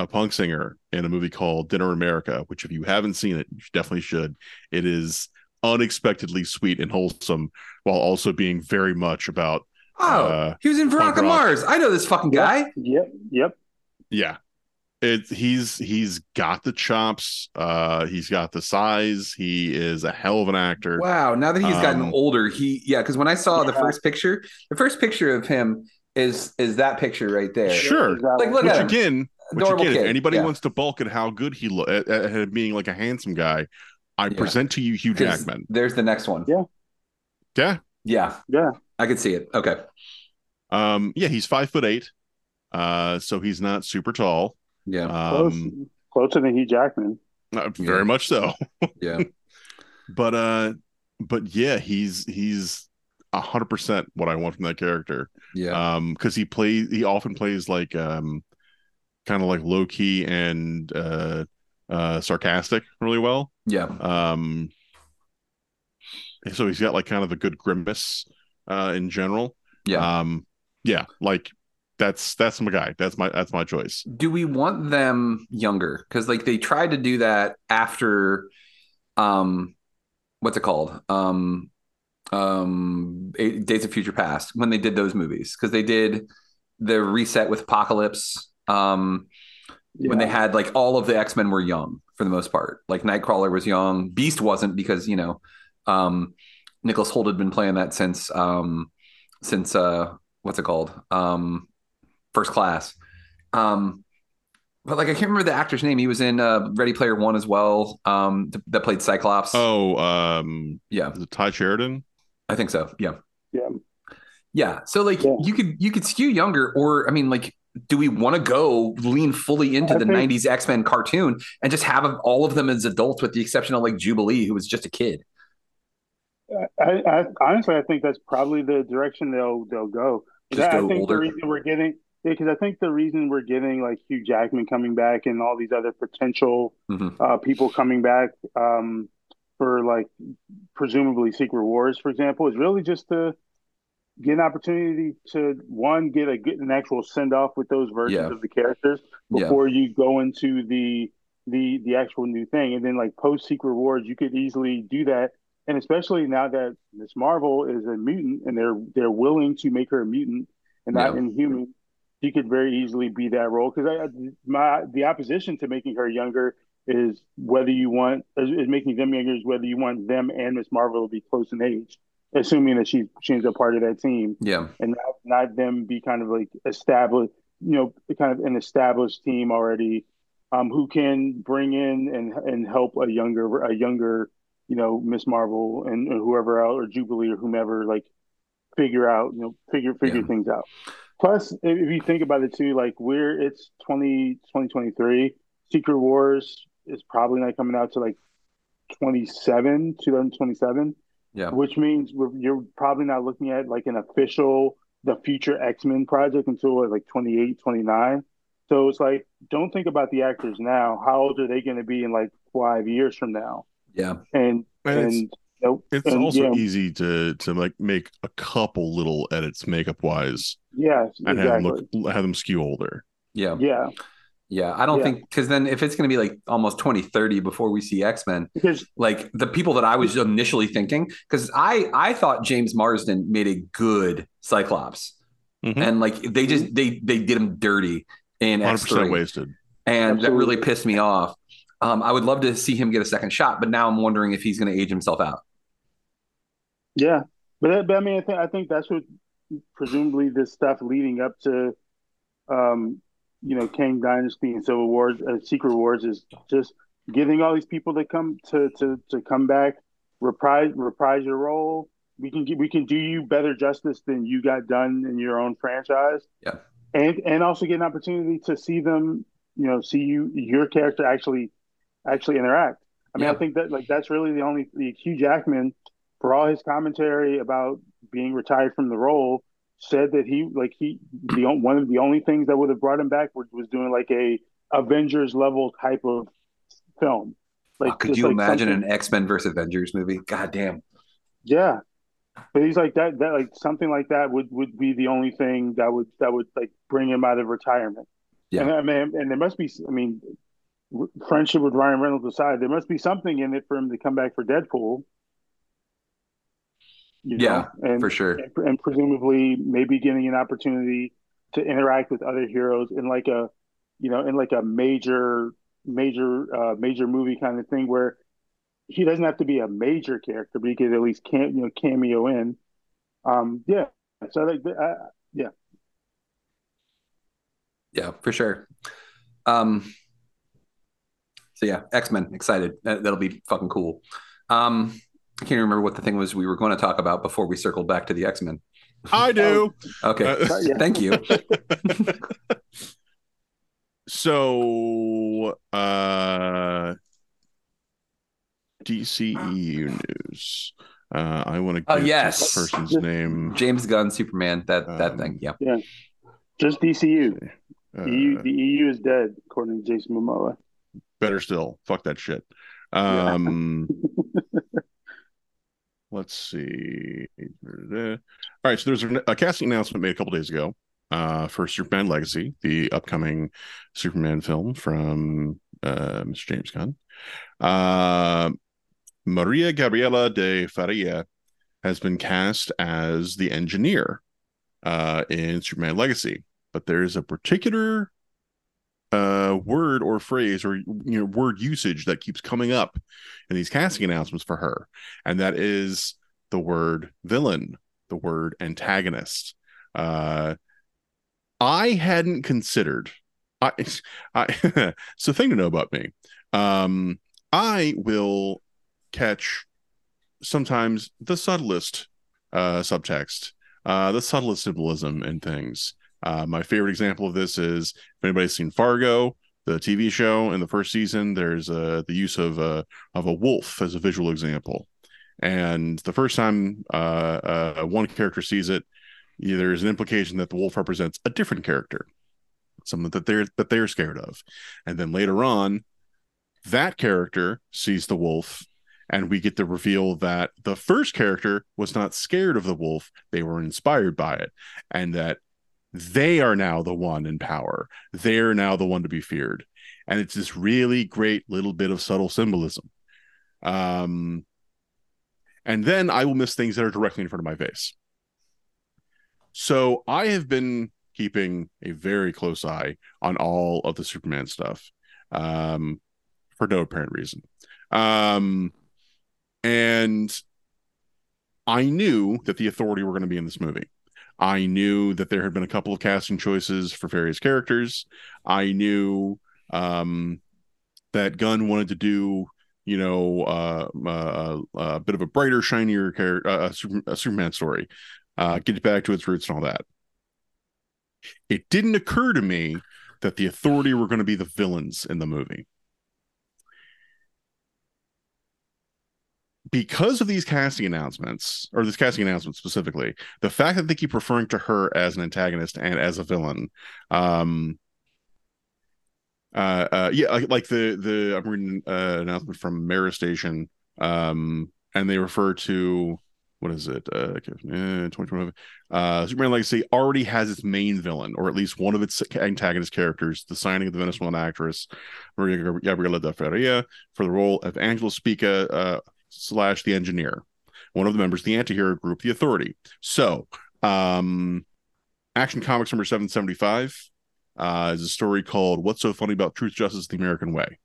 a punk singer in a movie called Dinner America, which if you haven't seen it, you definitely should. It is unexpectedly sweet and wholesome while also being very much about Oh, Uh, he was in Veronica. Mars. I know this fucking guy. Yep. Yep. yeah. It he's he's got the chops, uh he's got the size, he is a hell of an actor. Wow. Now that he's gotten Um, older, he yeah. Because when I saw the first picture, the first picture of him is is that picture right there. Sure. Like, look Which at him. again, which Adorable again, if anybody yeah. wants to bulk at how good he lo- at, at, at being like a handsome guy, I Yeah. present to you Hugh Jackman. There's the next one. Yeah. Yeah. Yeah, Yeah. I could see it. Okay. Um, yeah, he's five foot eight. Uh, so he's not super tall. Yeah. Close, Um, closer than Hugh Jackman. uh, very Yeah. much so. <laughs> Yeah. But uh, but yeah, he's he's a hundred percent what I want from that character. Yeah. Um, because he plays, he often plays like um, kind of like low key and uh, uh, sarcastic really well. yeah. Um, so he's got like kind of a good grimace uh in general. Yeah. Um, yeah, like that's that's my guy. That's my that's my choice. do we want them younger because like they tried to do that after um what's it called um um days of future past when they did those movies because they did the reset with apocalypse um when they had like all of the x-men were young for the most part. Like nightcrawler was young. Beast wasn't because you know um nicholas hoult had been playing that since um since uh what's it called? Um first class. Um but like i can't remember the actor's name. He was in uh ready player one as well um th- that played cyclops. Oh, um, yeah. is it Tye Sheridan? i think so. Yeah. Yeah. yeah. So like Yeah. you could you could skew younger or i mean like do we want to go lean fully into I the think- 90s x-men cartoon and just have all of them as adults with the exception of like jubilee who was just a kid I, I honestly, I think that's probably the direction they'll they'll go. Just I think older. the reason we're getting, yeah, because I think the reason we're getting like Hugh Jackman coming back and all these other potential Mhm. uh, people coming back um, for like presumably Secret Wars, for example, is really just to get an opportunity to one get a get an actual send off with those versions Yeah. of the characters Yeah. before you go into the the the actual new thing, and then like post Secret Wars, you could easily do that. And especially now that Miss Marvel is a mutant and they're they're willing to make her a mutant and not Yeah. inhuman, she could very easily be that role. Because I my the opposition to making her younger is whether you want is, is making them younger is whether you want them and Miss Marvel to be close in age, assuming that she she's a part of that team yeah and not, not them be kind of like established, you know, kind of an established team already, um, who can bring in and and help a younger a younger, you know, Miss Marvel and, and whoever else or Jubilee or whomever like figure out, you know, figure figure Yeah. things out. Plus, if if you think about it too, like we're it's 20, 2023, Secret Wars is probably not coming out to like 27, 2027 yeah. Which means we're, you're probably not looking at like an official the future x-men project until like 28 29 so it's like don't think about the actors now. How old are they going to be in like five years from now? Yeah. And And and, it's- nope It's and, also yeah, easy to to like make a couple little edits makeup wise yes and have them exactly. look have them skew older. yeah. Yeah yeah i don't Yeah. think because then if it's going to be like almost 2030 before we see x-men because like the people that I was initially thinking, because I I thought James Marsden made a good Cyclops, Mhm. and like they just they they did him dirty in Hundred X percent three, wasted. and that really Absolutely. pissed me off. Um, I would love to see him get a second shot, but now I'm wondering if he's going to age himself out. yeah but, that, but i mean I think, I think that's what presumably this stuff leading up to um you know Kang Dynasty and Civil Wars, uh, Secret Wars is just giving all these people that come to to to come back, reprise reprise your role, we can we can do you better justice than you got done in your own franchise. Yeah. And and also get an opportunity to see them, you know, see you your character actually actually interact. I mean, Yeah. I think that like that's really the only the Hugh Jackman for all his commentary about being retired from the role said that he like he the on- one of the only things that would have brought him back was, was doing like a Avengers level type of film. Like Oh, could you like, imagine something- an X Men versus Avengers movie? God damn. Yeah, but he's like that. That like something like that would would be the only thing that would that would like bring him out of retirement. Yeah. and I mean, and there must be. I mean, friendship with Ryan Reynolds aside, there must be something in it for him to come back for Deadpool. Yeah, know? and for sure. and, and presumably maybe getting an opportunity to interact with other heroes in like a, you know, in like a major major uh major movie kind of thing where he doesn't have to be a major character, but he could at least cam- you know cameo in. Um, yeah. So like, uh, yeah, Yeah, for sure. Um. So yeah, X Men. Excited. That'll be fucking cool. Um. I can't remember what the thing was we were going to talk about before we circled back to the X Men. I do. Okay. Uh. Thank you. <laughs> So, uh, DCEU news. Uh, I want to Oh, get yes. this person's Just- name. James Gunn, Superman. That that Um, thing. Yeah. Yeah. just DCU. Uh, the, EU, the EU is dead, according to Jason Momoa. better still, fuck that shit. Um, <laughs> let's see. All right, so there's a, casting announcement made a couple days ago uh, for Superman Legacy, the upcoming Superman film from uh, Mr. James Gunn. Uh, Maria Gabriela de Faria has been cast as the engineer uh, in Superman Legacy, but there's a particular uh word or phrase or you know word usage that keeps coming up in these casting announcements for her. And that is the word villain the word antagonist. Uh i hadn't considered i <laughs> i so thing to know about me. Um i will catch sometimes the subtlest uh subtext uh the subtlest symbolism in things uh, my favorite example of this is if anybody's seen Fargo, the TV show, in the first season, there's uh, the use of a of a wolf as a visual example. And the first time uh, uh, one character sees it, there's an implication that the wolf represents a different character, something that they're that they're scared of. And then later on, that character sees the wolf, and we get the reveal that the first character was not scared of the wolf; they were inspired by it, and that they are now the one in power. They're now the one to be feared. And it's this really great little bit of subtle symbolism. Um, and then I will miss things that are directly in front of my face. So I have been keeping a very close eye on all of the Superman stuff um, for no apparent reason. Um, and I knew that the authority were going to be in this movie. I knew that there had been a couple of casting choices for various characters. I knew um, that Gunn wanted to do, you know, uh, uh, a bit of a brighter, shinier character, uh, a, Superman story, uh, get it back to its roots and all that. It didn't occur to me that the Authority were going to be the villains in the movie. Because of these casting announcements, or this casting announcement specifically, the fact that they keep referring to her as an antagonist and as a villain, um, uh, uh yeah, like, like the the I'm reading uh, an announcement from Mara Station, um, and they refer to what is it? Uh, okay, eh, 2025. Uh, Superman Legacy already has its main villain, or at least one of its antagonist characters, the signing of the Venezuelan actress Maria Gabriela de Faria for the role of Angela Spica. Uh, slash the engineer, one of the members of the anti-hero group, the Authority. So, um, Action Comics number 775 uh, is a story called What's So Funny About Truth, Justice, the American Way.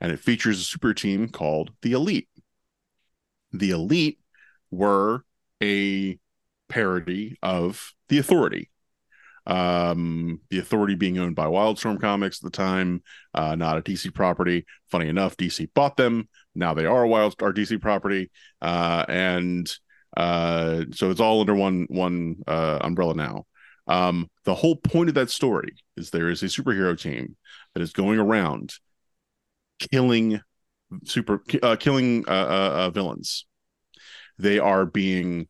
And it features a super team called the Elite. The Elite were a parody of the Authority. Um, the Authority being owned by Wildstorm Comics at the time, uh, not a DC property. Funny enough, DC bought them. Now they are a Wild our DC property, uh, and Uh, so it's all under one one uh, umbrella now. Um, the whole point of that story is there is a superhero team that is going around killing super uh, killing uh, uh, uh, villains. They are being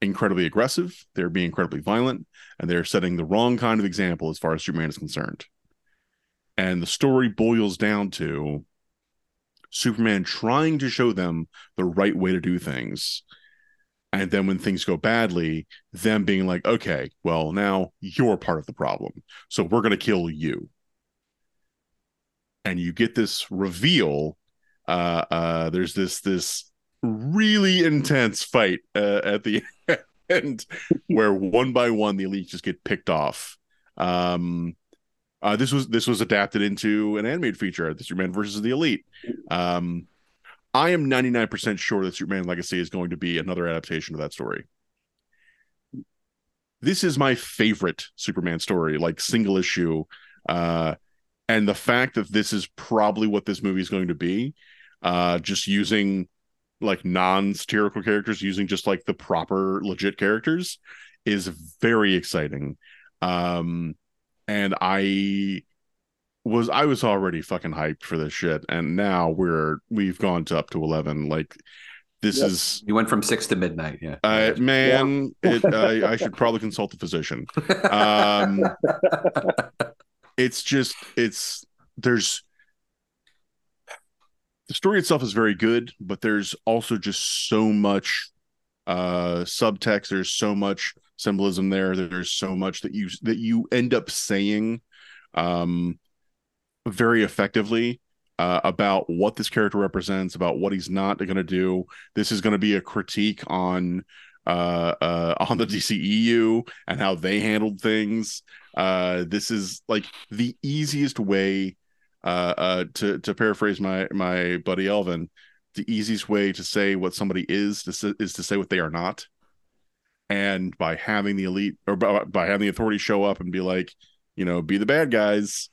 incredibly aggressive. They're being incredibly violent, and they're setting the wrong kind of example as far as Superman is concerned. And the story boils down to Superman trying to show them the right way to do things. And then when things go badly, them being like, okay, well, now you're part of the problem. So we're going to kill you. And you get this reveal. Uh, uh, there's this, this really intense fight uh, at the <laughs> end where one by one the elite just get picked off. Um, uh, this was this was adapted into an animated feature, the Superman versus the Elite. Um, I am 99% sure that Superman Legacy is going to be another adaptation of that story. This is my favorite Superman story, like single issue. Uh, and the fact that this is probably what this movie is going to be, uh, just using like non-satirical characters, using just like the proper legit characters, is very exciting. Um, and I was I was already fucking hyped for this shit, and now we're we've gone to up to eleven. Like this Yep. is, You went from six to midnight. Yeah. uh, man, it, I, I <laughs> should probably consult the physician. <laughs> Um, it's just it's there's the story itself is very good, but there's also just so much uh subtext. There's so much symbolism there. There's so much that you that you end up saying um very effectively uh, about what this character represents, about what he's not going to do. This is going to be a critique on uh, uh, on the <laughs> DCEU and how they handled things. Uh, this is like the easiest way uh, uh, to to paraphrase my my buddy Elvin. The easiest way to say what somebody is to is to say what they are not. And by having the elite or by, by having the authority show up and be like, you know, be the bad guys.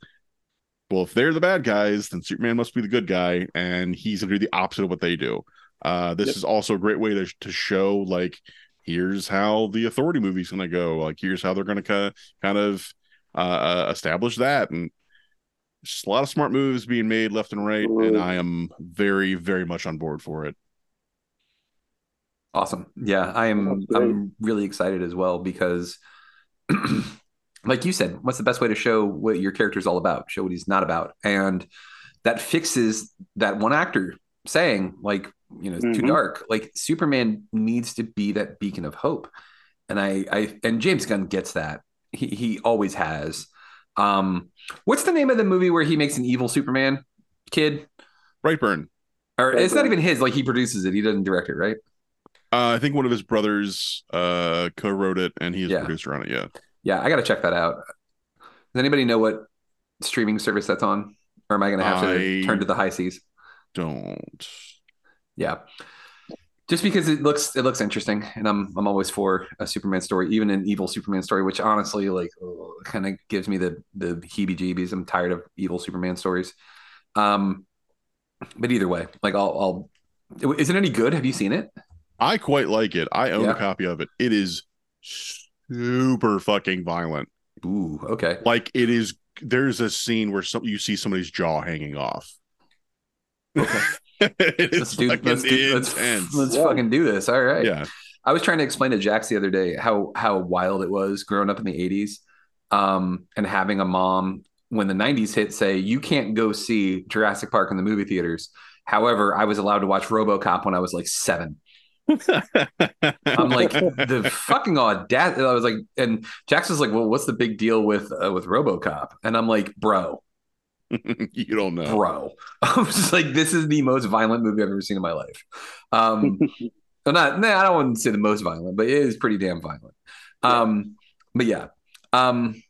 Well, if they're the bad guys, then Superman must be the good guy, and he's gonna do the opposite of what they do. Uh, this Yep. is also a great way to to show like here's how the authority movie's going to go like here's how they're going to kind kind of uh, uh, establish that and just a lot of smart moves being made left and right and i am very very much on board for it Awesome. Yeah, I am. I'm really excited as well because, <clears throat> like you said, what's the best way to show what your character's all about? Show what he's not about, and that fixes that one actor saying like, you know, it's too Mhm. dark. Like Superman needs to be that beacon of hope, and I, I, and James Gunn gets that. He he always has. Um, what's the name of the movie where he makes an evil Superman kid? brightburn Or it's not even his. Like he produces it. He doesn't direct it, right? Uh, i think one of his brothers uh co-wrote it and he is Yeah. a producer on it yeah Yeah, I got to check that out. Does anybody know what streaming service that's on? Or am I going to have to turn to the high seas? don't Yeah. Just because it looks it looks interesting, and I'm I'm always for a Superman story, even an evil Superman story, which honestly like kind of gives me the the heebie-jeebies. I'm tired of evil Superman stories. Um, but either way, like I'll I'll. Is it any good? Have you seen it? I quite like it i own Yeah. a copy of it it is super fucking violent Ooh, okay. like it is there's a scene where some you see somebody's jaw hanging off Okay. <laughs> Let's do fucking let's do let's, let's Yeah. fucking do this. All right. yeah I was trying to explain to Jax the other day how how wild it was growing up in the 80s um, and having a mom when the 90s hit say you can't go see Jurassic Park in the movie theaters. However, I was allowed to watch RoboCop when I was like 7. I'm like the fucking audacity. I was like and Jackson's like, "Well, what's the big deal with uh, with RoboCop?" And I'm like, "Bro, <laughs> you don't know bro." <laughs> I'm just like, "This is the most violent movie I've ever seen in my life." Um <laughs> well, not nah, I don't want to say the most violent, but it is pretty damn violent. Um, but yeah. Um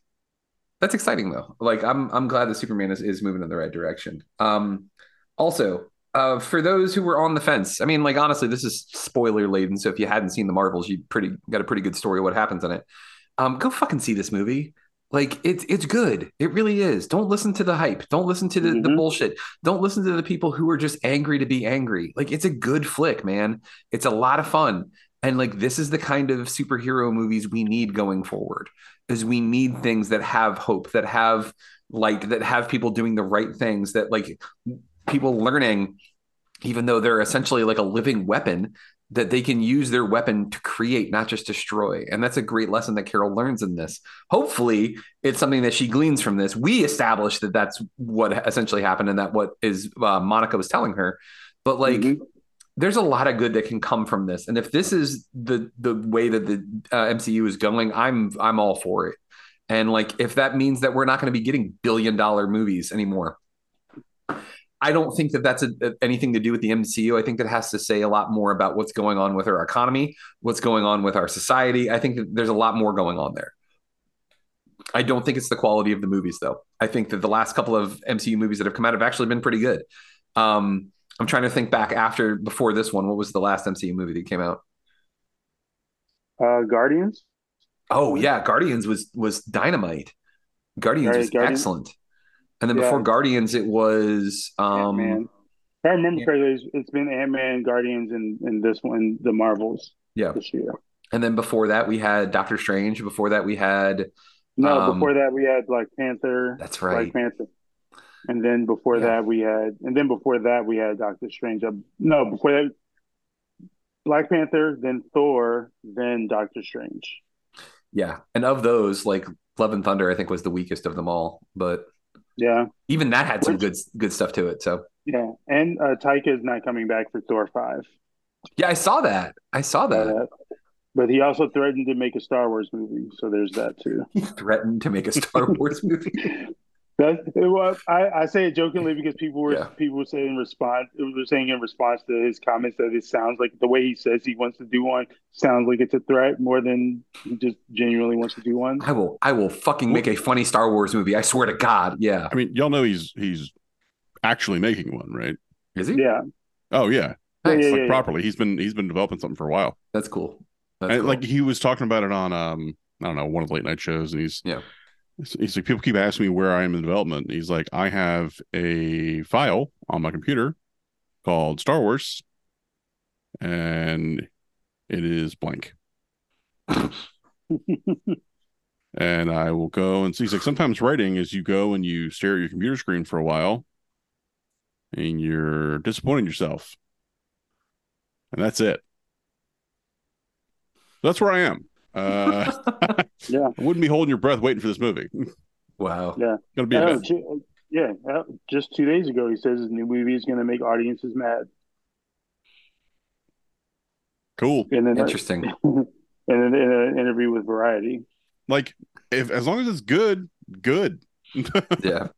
that's exciting though. Like I'm I'm glad that Superman is, is moving in the right direction. Um also uh, for those who were on the fence, I mean, like honestly, this is spoiler laden. So if you hadn't seen the Marvels, you pretty got a pretty good story of what happens in it. Um, go fucking see this movie. Like it's it's good. It really is. Don't listen to the hype. Don't listen to the, the Mhm. bullshit. Don't listen to the people who are just angry to be angry. Like it's a good flick, man. It's a lot of fun. And like this is the kind of superhero movies we need going forward. Is we need things that have hope, that have light, that have people doing the right things, that like people learning, even though they're essentially like a living weapon, that they can use their weapon to create, not just destroy. And that's a great lesson that Carol learns in this. Hopefully, it's something that she gleans from this. We established that that's what essentially happened and that what is uh, Monica was telling her. But like, Mhm. there's a lot of good that can come from this. And if this is the the way that the uh, MCU is going, I'm I'm all for it. And like, if that means that we're not going to be getting billion dollar movies anymore, I don't think that that's a, a- anything to do with the MCU. I think that has to say a lot more about what's going on with our economy, what's going on with our society. I think that there's a lot more going on there. I don't think it's the quality of the movies, though. I think that the last couple of MCU movies that have come out have actually been pretty good. Um, I'm trying to think back after before this one. What was the last MCU movie that came out? Uh, Guardians. Oh yeah, Guardians was was dynamite. Guardians Right, was Guardians. excellent. And then Yeah. before Guardians, it was um, Ant-Man. If I remember correctly, it's- it's been Ant Man, Guardians, and, and this one, the Marvels yeah. this year. And then before that, we had Doctor Strange. Before that, we had No, Um, before that we had Black Panther. that's right. Black. Panther. And then before Yeah. that we had, and then before that we had Doctor Strange. No, before that, Black Panther, then Thor, then Doctor Strange. Yeah, and of those, like Love and Thunder, I think was the weakest of them all. But Yeah, even that had some good good stuff to it. So yeah. And uh, Taika is not coming back for Thor five. yeah, I saw that. I saw that. Uh, but he also threatened to make a Star Wars movie, so there's that too. He <laughs> threatened to make a Star Wars movie. <laughs> That it was, I, I say it jokingly because people were Yeah. people were saying in response were saying in response to his comments that it sounds like the way he says he wants to do one sounds like it's a threat more than he just genuinely wants to do one. I will. I will fucking make a funny Star Wars movie. I swear to God. Yeah. I mean, y'all know he's he's actually making one, right? Is he? Yeah, Oh yeah, Nice. Yeah, like yeah, yeah. properly. He's been he's been developing something for a while. That's cool. That's And, cool. Like he was talking about it on um I don't know one of the late night shows, and he's Yeah. He's like people keep asking me where I am in development. He's like, I have a file on my computer called Star Wars, and it is blank. <laughs> and I will go and see. He's like, sometimes writing is you go and you stare at your computer screen for a while, and you're disappointing yourself, and that's it. That's where I am. Uh, <laughs> yeah, I <laughs> wouldn't be holding your breath waiting for this movie. wow. yeah. Gonna be a two- yeah, uh, just two days ago he says his new movie is going to make audiences mad, cool. and then Interesting. <laughs> and then in an interview with Variety. Like if as long as it's good, good. Yeah.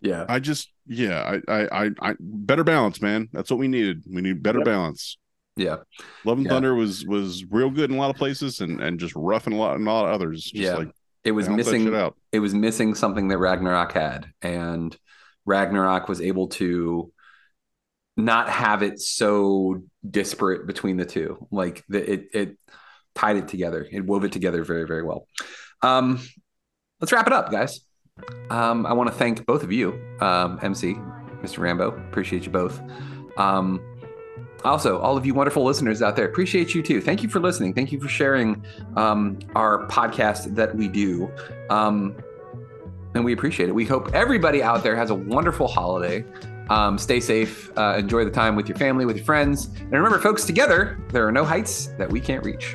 yeah. I just yeah, I, I I I better balance, man. That's what we needed. We need better Yep. balance. Yeah. Love and Yeah. Thunder was was real good in a lot of places and and just rough in a lot in a lot of others. Just Yeah. like It was missing out. it was missing something that Ragnarok had, and Ragnarok was able to not have it so disparate between the two. Like the, it, it tied it together. It wove it together very, very well. Um, let's wrap it up, guys. Um, I want to thank both of you, um, MC, Mr. Rambo. Appreciate you both. Um, also, all of you wonderful listeners out there, appreciate you too. Thank you for listening. Thank you for sharing um, our podcast that we do. Um, and we appreciate it. We hope everybody out there has a wonderful holiday. Um, stay safe. Uh, enjoy the time with your family, with your friends. And remember, folks, together, there are no heights that we can't reach.